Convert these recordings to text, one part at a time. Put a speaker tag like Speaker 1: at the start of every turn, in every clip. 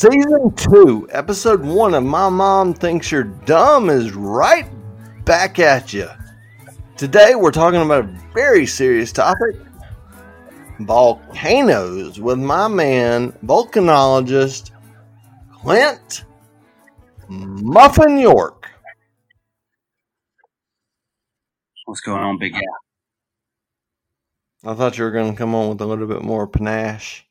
Speaker 1: Season 2, Episode 1 of My Mom Thinks You're Dumb is right back at you. Today we're talking about a very serious topic volcanoes with my man, volcanologist Clint Muffin York.
Speaker 2: What's going on, big guy?
Speaker 1: I thought you were going to come on with a little bit more panache,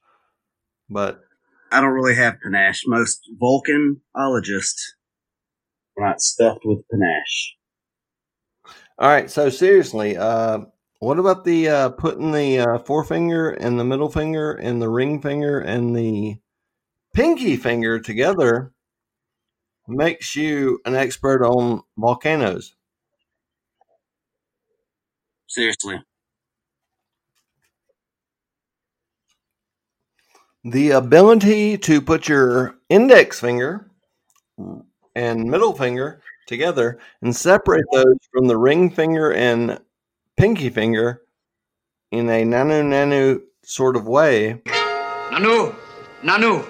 Speaker 1: but
Speaker 2: I don't really have panache. Most volcanologists are not stuffed with panache.
Speaker 1: all right. So seriously, uh, what about the uh, putting the uh, forefinger and the middle finger and the ring finger and the pinky finger together makes you an expert on volcanoes?
Speaker 2: Seriously.
Speaker 1: The ability to put your index finger and middle finger together and separate those from the ring finger and pinky finger in a nanu nanu sort of way
Speaker 3: Nanu, Nanu.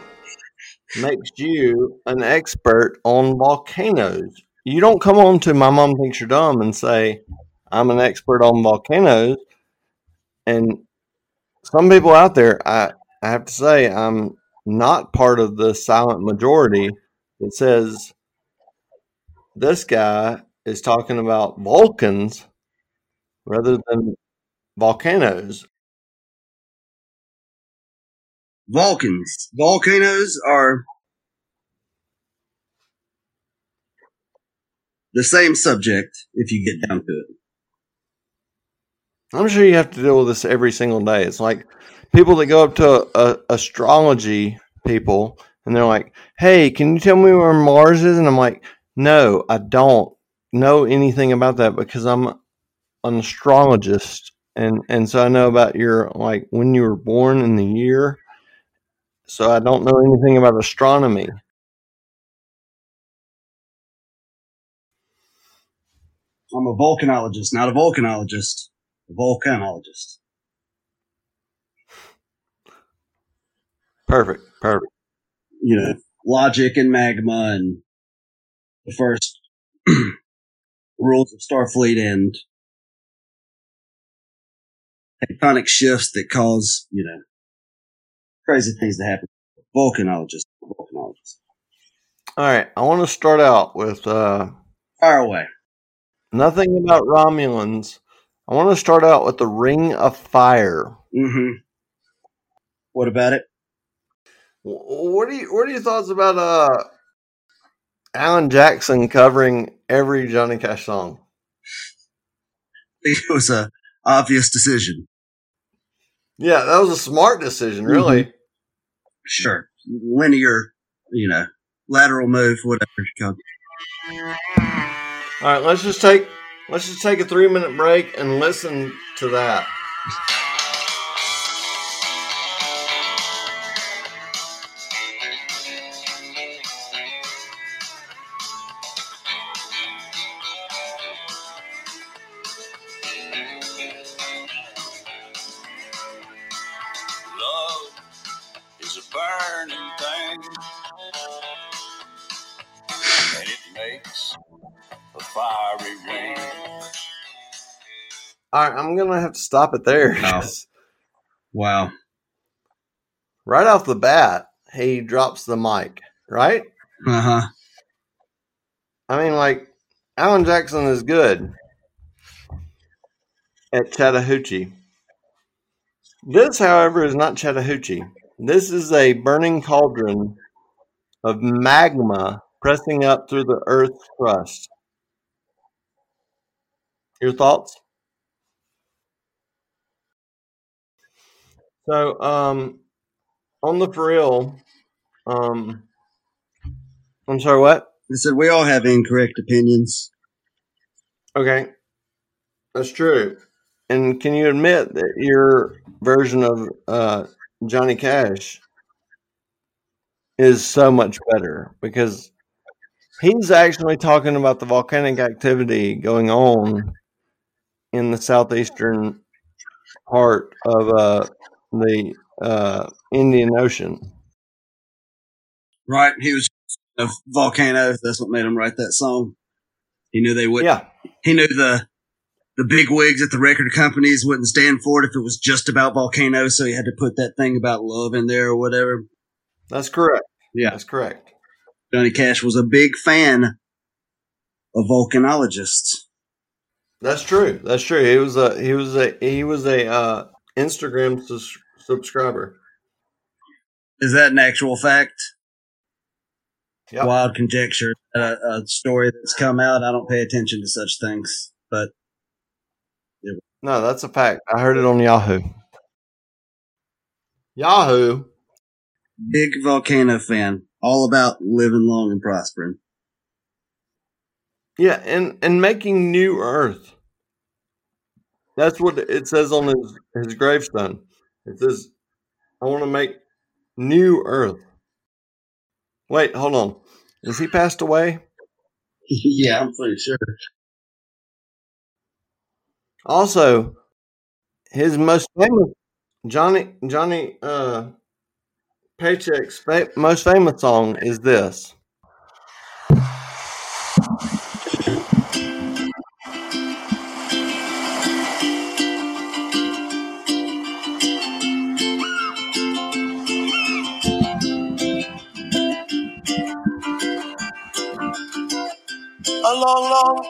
Speaker 1: makes you an expert on volcanoes. You don't come on to my mom thinks you're dumb and say, I'm an expert on volcanoes. And some people out there, I, I have to say, I'm not part of the silent majority that says this guy is talking about Vulcans rather than volcanoes.
Speaker 2: Vulcans. Volcanoes are the same subject if you get down to it.
Speaker 1: I'm sure you have to deal with this every single day. It's like people that go up to uh, astrology people and they're like, "Hey, can you tell me where Mars is?" And I'm like, "No, I don't know anything about that because I'm an astrologist, and and so I know about your like when you were born in the year. So I don't know anything about astronomy."
Speaker 2: I'm a volcanologist, not a volcanologist. A volcanologist.
Speaker 1: Perfect, perfect.
Speaker 2: You know, logic and magma and the first rules of Starfleet and tectonic shifts that cause, you know, crazy things to happen. Volcanologist. Volcanologist.
Speaker 1: All right, I want to start out with uh,
Speaker 2: Fire away.
Speaker 1: nothing about Romulans. I want to start out with the Ring of Fire.
Speaker 2: Mm-hmm. What about it?
Speaker 1: Wh- What do you what are your thoughts about uh Alan Jackson covering every Johnny Cash song?
Speaker 2: I think it was a obvious decision.
Speaker 1: Yeah, that was a smart decision, really.
Speaker 2: Sure. Linear, you know, lateral move, whatever you call it.
Speaker 1: All right, let's just take let's just take a three minute break and listen to that. All right, I'm gonna have to stop it there.
Speaker 2: Oh. Wow.
Speaker 1: Right off the bat, he drops the mic. Right?
Speaker 2: Uh huh.
Speaker 1: I mean, like Alan Jackson is good at Chattahoochee. This, however, is not Chattahoochee. This is a burning cauldron of magma pressing up through the Earth's crust. Your thoughts? So, um, on the for real, um, I'm sorry, what?
Speaker 2: I said we all have incorrect opinions.
Speaker 1: Okay, that's true. And can you admit that your version of uh, Johnny Cash is so much better because he's actually talking about the volcanic activity going on in the southeastern part of uh, the uh, Indian Ocean.
Speaker 2: Right. He was a volcano. That's what made him write that song. He knew they would.
Speaker 1: Yeah,
Speaker 2: He knew the the big wigs at the record companies wouldn't stand for it if it was just about volcanoes. So he had to put that thing about love in there or whatever.
Speaker 1: that's correct.
Speaker 2: Yeah.
Speaker 1: That's correct.
Speaker 2: Johnny Cash was a big fan of volcanologists.
Speaker 1: That's true. That's true. He was a he was a he was a uh, Instagram sus- subscriber.
Speaker 2: Is that an actual fact?
Speaker 1: Yep.
Speaker 2: Wild conjecture. A, a story that's come out. I don't pay attention to such things, but
Speaker 1: No, that's a fact. I heard it on Yahoo. Yahoo.
Speaker 2: big volcano fan. All about living long and prospering.
Speaker 1: Yeah, and and making new Earth. That's what it says on his his gravestone. It says, "I want to make new Earth." Wait, hold on. Is he passed away?
Speaker 2: yeah, I'm pretty sure.
Speaker 1: Also, his most famous Johnny Johnny uh Paycheck's fa- most famous song is this.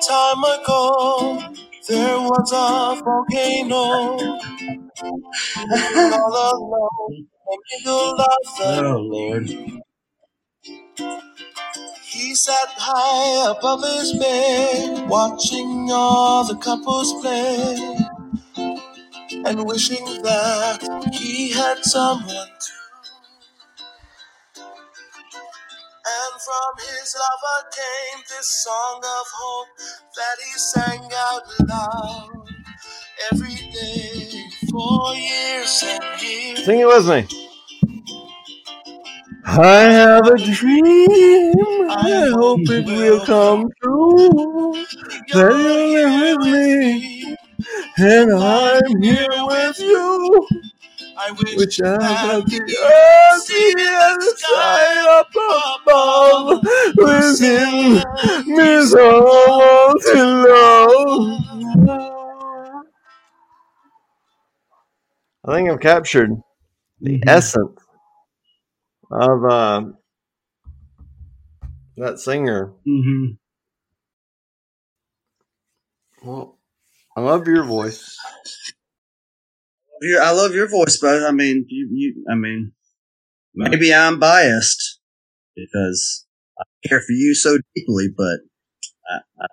Speaker 4: Time ago, there was a volcano. All alone the middle of the
Speaker 2: Oh Lord.
Speaker 4: He sat high above his bed, watching all the couples play, and wishing that he had someone to. And from his lover came this song of hope that he sang out loud every day for years and years.
Speaker 1: Sing it with me. I have a dream. I hope it will come true. That live with me, and I'm here with you.
Speaker 4: I wish,
Speaker 1: Which I
Speaker 4: that
Speaker 1: the
Speaker 4: the
Speaker 1: earth, the other side up above, with him, me someone to love. I think I've captured the essence of uh, that singer.
Speaker 2: Mm-hmm.
Speaker 1: Well, I love your voice.
Speaker 2: I love your voice, but I mean, you, you, I mean, maybe I'm biased because I care for you so deeply, but I, I,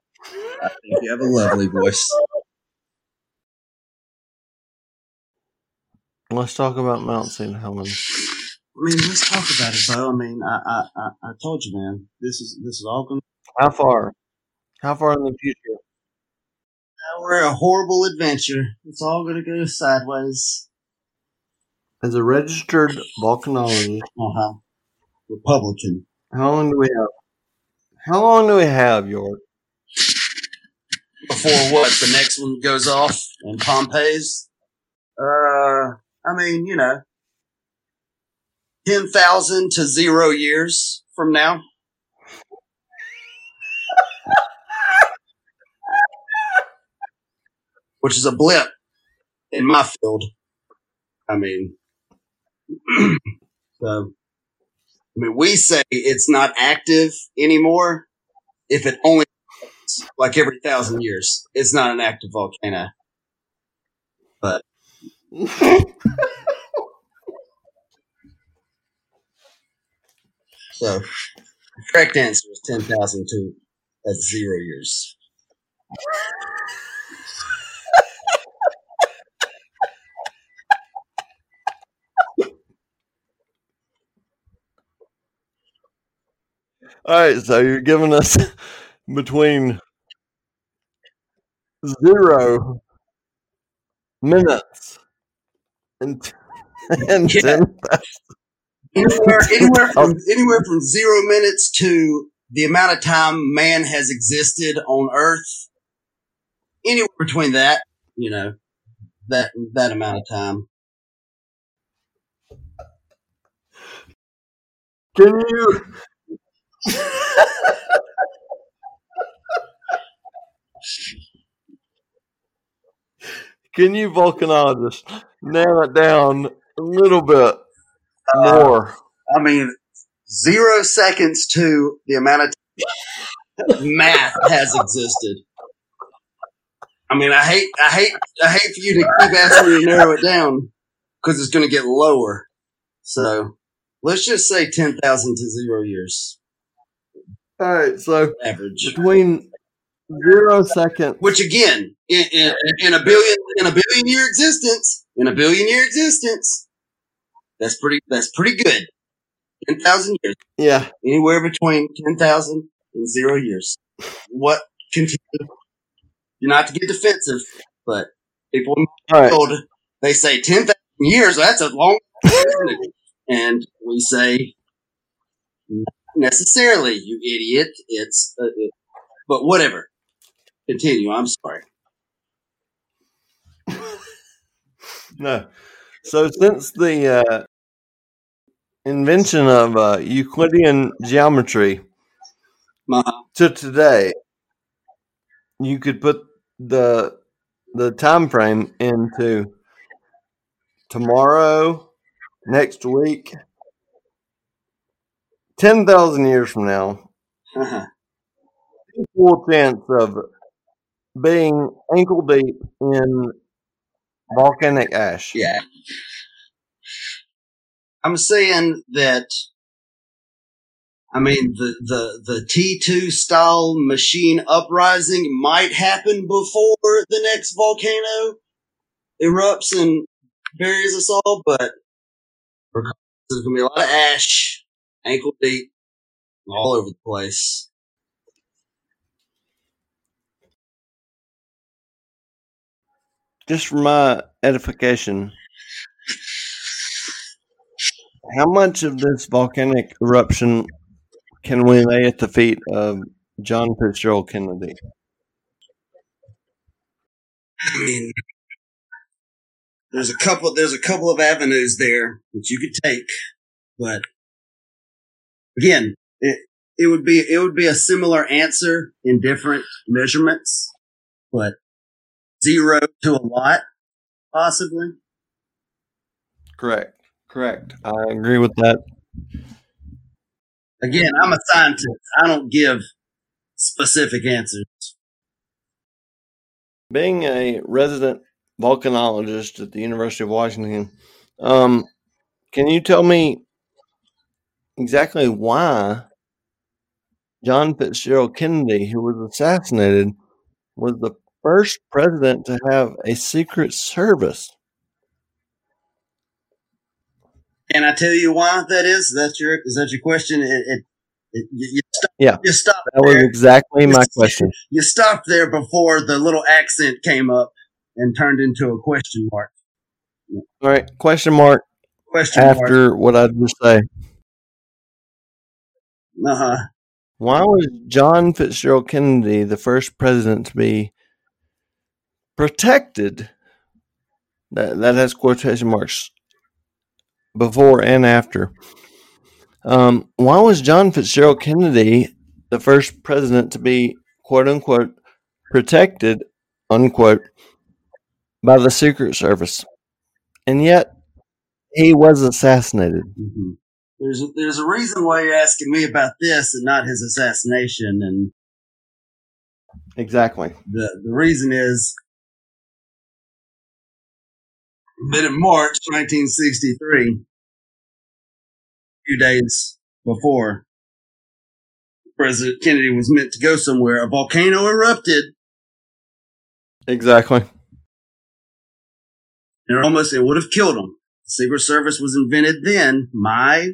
Speaker 2: I think you have a lovely voice.
Speaker 1: Let's talk about Mount St. Helens.
Speaker 2: I mean, let's talk about it, though. I mean, I, I, I, I told you, man, this is this is all going.
Speaker 1: How far? How far in the future?
Speaker 2: We're a horrible adventure. It's all going to go sideways.
Speaker 1: As a registered volcanologist,
Speaker 2: Uh huh. Republican.
Speaker 1: how long do we have? How long do we have, York?
Speaker 2: Before what? The next one goes off in Pompeii's? Uh, I mean, you know, 10,000 to zero years from now. Which is a blip in my field. I mean, so, I mean, we say it's not active anymore if it only like every thousand years. It's not an active volcano. But. so, the correct answer is 10,000 to zero years.
Speaker 1: All right, so you're giving us between zero minutes and and
Speaker 2: Yeah.
Speaker 1: ten.
Speaker 2: Anywhere, anywhere, from, anywhere from zero minutes to the amount of time man has existed on Earth. Anywhere between that, you know, that that amount of time.
Speaker 1: Can you? Can you vulcanize volcanologist nail it down a little bit uh, more?
Speaker 2: I mean, zero seconds to the amount of math has existed. I mean, I hate, I hate, I hate for you to keep asking me to narrow it down because it's going to get lower. So let's just say ten thousand to zero years
Speaker 1: All right, so
Speaker 2: average.
Speaker 1: between zero seconds.
Speaker 2: Which again, in, in, in a billion, in a billion year existence, in a billion year existence, that's pretty, that's pretty good. Ten thousand years.
Speaker 1: Yeah,
Speaker 2: anywhere between 10,000 and zero years. What continue? You're not to get defensive, but people in
Speaker 1: right.
Speaker 2: the field, they say 10,000 years, that's a long time. and we say, necessarily, you idiot. It's, uh, it, but whatever. Continue. I'm sorry.
Speaker 1: No. So since the uh, invention of uh, Euclidean geometry
Speaker 2: My,
Speaker 1: to today, you could put the the time frame into tomorrow, next week, ten thousand years from now. Uh-huh. Full chance of being ankle deep in volcanic ash.
Speaker 2: yeah. I'm saying that, I mean, the, the, the T2 style machine uprising might happen before the next volcano erupts and buries us all, but there's going to be a lot of ash, ankle deep, all over the place.
Speaker 1: just for my edification, how much of this volcanic eruption can we lay at the feet of John Fitzgerald Kennedy?
Speaker 2: I mean, there's a couple, there's a couple of avenues there that you could take, but again, it, it would be, it would be a similar answer in different measurements, but zero to a lot, possibly.
Speaker 1: Correct. Correct. I agree with that.
Speaker 2: Again, I'm a scientist. I don't give specific answers.
Speaker 1: Being a resident volcanologist at the University of Washington, um, can you tell me exactly why John Fitzgerald Kennedy, who was assassinated, was the first president to have a secret service?
Speaker 2: Can I tell you why that is? That's your, is that your question? It, it, it you, you stop,
Speaker 1: Yeah.
Speaker 2: you stop
Speaker 1: That was
Speaker 2: there.
Speaker 1: exactly my question.
Speaker 2: You stopped there before the little accent came up and turned into a question mark.
Speaker 1: All right, question mark
Speaker 2: Question mark.
Speaker 1: after what I just say.
Speaker 2: Uh huh.
Speaker 1: Why was John Fitzgerald Kennedy the first president to be protected? That that has quotation marks before and after. Um, why was John Fitzgerald Kennedy the first president to be quote unquote protected unquote by the Secret Service, and yet he was assassinated?
Speaker 2: hmm There's a, there's a reason why you're asking me about this and not his assassination, and
Speaker 1: Exactly.
Speaker 2: the the reason is that in March 1963, a few days before President Kennedy was meant to go somewhere, a volcano erupted
Speaker 1: Exactly.
Speaker 2: and almost it would have killed him. Secret Service was invented then. My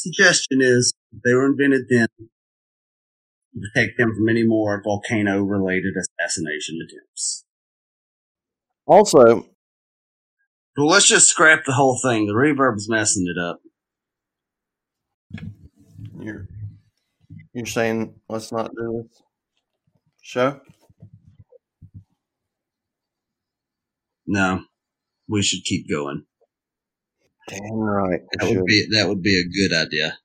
Speaker 2: suggestion is they were invented then to protect them from any more volcano related assassination attempts.
Speaker 1: Also,
Speaker 2: Well, let's just scrap the whole thing. The reverb's messing it up.
Speaker 1: You're you're saying let's not do this show?
Speaker 2: No, we should keep going.
Speaker 1: Damn right.
Speaker 2: That would be that would be a good idea.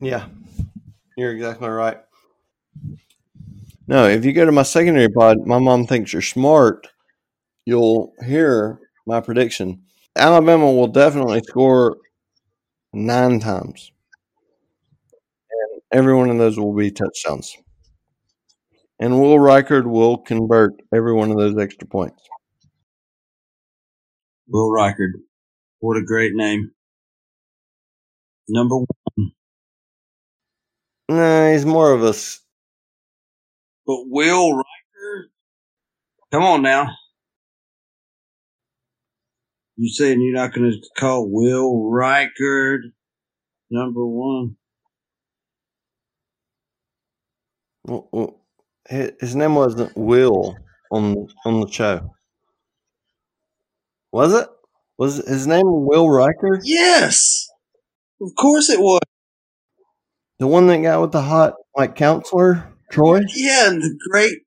Speaker 1: Yeah, you're exactly right. No, if you go to my secondary pod, my mom thinks you're smart. You'll hear my prediction. Alabama will definitely score nine times, and every one of those will be touchdowns. And Will Reichard will convert every one of those extra points.
Speaker 2: Will Reichard. What a great name. Number one.
Speaker 1: Nah, he's more of a. s-
Speaker 2: But Will Reichard? Come on now. You saying you're not going to call Will Reichard number one?
Speaker 1: His name wasn't Will on on the show, was it? Was his name Will Reichard?
Speaker 2: Yes. Of course it was.
Speaker 1: The one that got with the hot like counselor Troi?
Speaker 2: Yeah, and the great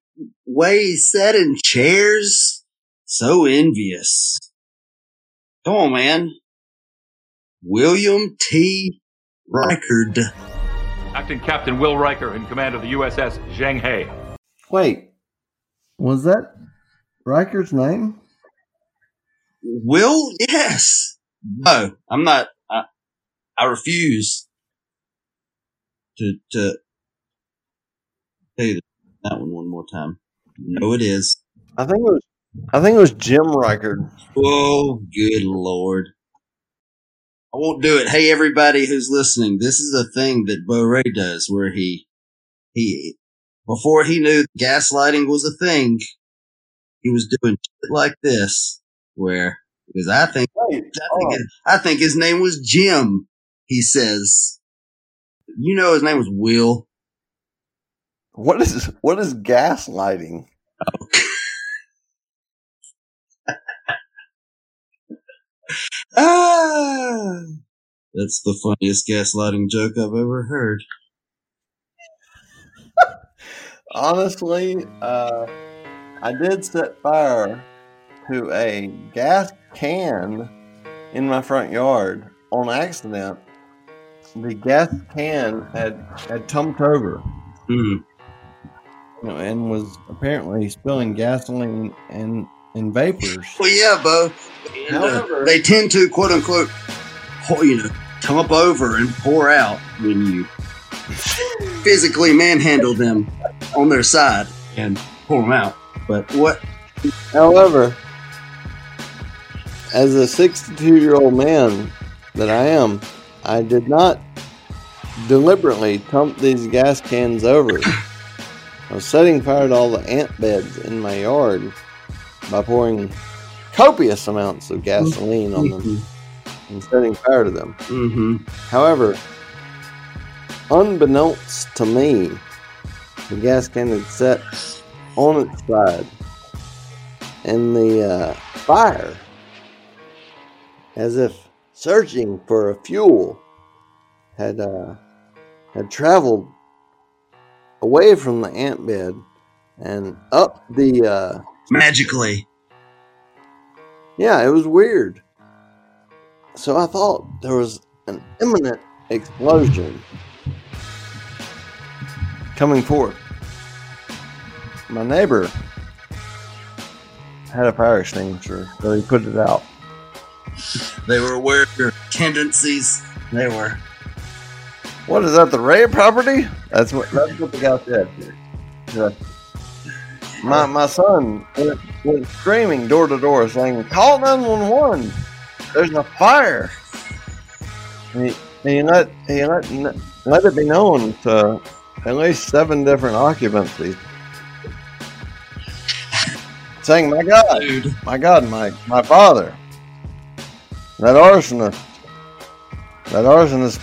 Speaker 2: way he sat in chairs. So envious. Come on, man. William T. Reichard.
Speaker 5: Acting Captain Will Riker in command of the USS Zheng He.
Speaker 1: Wait, was that Reichard's name?
Speaker 2: Will? Yes. No, I'm not. I, I refuse to, to say that one one more time. No, it is.
Speaker 1: I think it was. I think it was Jim Reichard.
Speaker 2: Oh, good lord. I won't do it. Hey, everybody who's listening, this is a thing that Bo Ray does where he, he, before he knew gaslighting was a thing, he was doing shit like this where, because I think,
Speaker 1: Wait,
Speaker 2: I think, I think his name was Jim, he says. You know his name was Will.
Speaker 1: what is what is gaslighting?
Speaker 2: Ah! That's the funniest gaslighting joke I've ever heard.
Speaker 1: Honestly, uh, I did set fire to a gas can in my front yard on accident. The gas can had had tumped over
Speaker 2: Hmm.
Speaker 1: you know, and was apparently spilling gasoline and and vapors.
Speaker 2: Well, yeah, Bo. And, uh,
Speaker 1: However-
Speaker 2: they tend to quote unquote, pour, you know, tump over and pour out when you physically manhandle them on their side and pour them out. But what?
Speaker 1: However, as a 62 year old man that I am, I did not deliberately dump these gas cans over. I was setting fire to all the ant beds in my yard by pouring copious amounts of gasoline on them and setting fire to them.
Speaker 2: Mm-hmm.
Speaker 1: However, unbeknownst to me, the gas can had set on its side, and the uh, fire, as if searching for a fuel, had uh, had traveled away from the ant bed and up the. Uh,
Speaker 2: Magically.
Speaker 1: yeah, it was weird. So I thought there was an imminent explosion coming forth. My neighbor had a fire extinguisher, so he put it out.
Speaker 2: They were aware of your tendencies. They were.
Speaker 1: What is that? The Ray property? That's what that's what the guy said. Yeah. My my son went, went screaming door to door, saying, "Call nine one one! There's a fire!" And he, he let he let let it be known to at least seven different occupancies, saying, "My God,
Speaker 2: Dude.
Speaker 1: my God, my my father, that arsonist, that arsonist."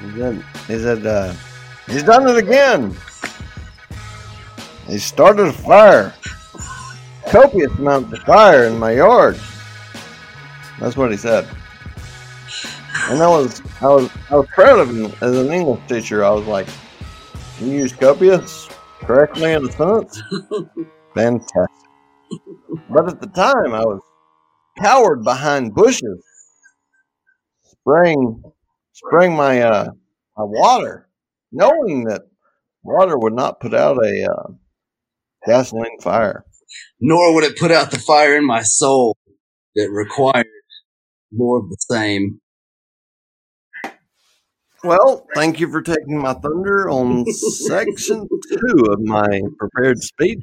Speaker 1: He said, he said, uh, he's done it again. He started a fire, copious amounts of fire in my yard. That's what he said. And I was, I was, I was proud of him as an English teacher. I was like, "Can you use copious correctly in a sentence?" Fantastic. But at the time, I was cowered behind bushes, spraying, spraying my uh, my water, knowing that water would not put out a uh, gasoline fire.
Speaker 2: Nor would it put out the fire in my soul that required more of the same.
Speaker 1: Well, thank you for taking my thunder on section two of my prepared speech.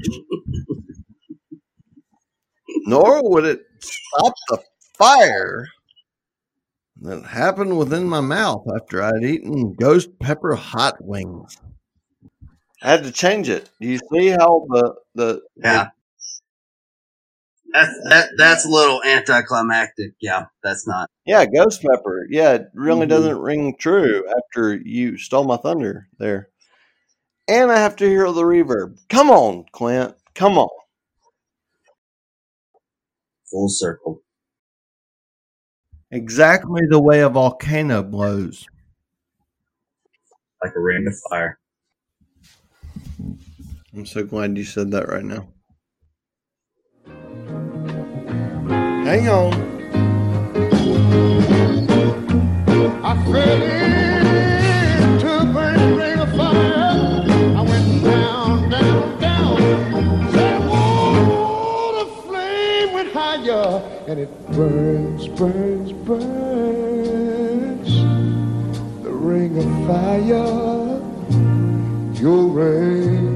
Speaker 1: Nor would it stop the fire that happened within my mouth after I'd eaten ghost pepper hot wings. I had to change it. Do you see how the the
Speaker 2: Yeah. That's, that, that's a little anticlimactic. Yeah, that's not.
Speaker 1: yeah ghost pepper? Yeah, it really
Speaker 2: Mhm.
Speaker 1: doesn't ring true after you stole my thunder there. And I have to hear the reverb. Come on, Clint. Come on.
Speaker 2: Full circle.
Speaker 1: Exactly the way a volcano blows.
Speaker 2: Like a ring of fire.
Speaker 1: I'm so glad you said that right now. Hang on.
Speaker 6: I fell into a burning ring of fire. And it burns, burns, burns. The ring of fire, your ring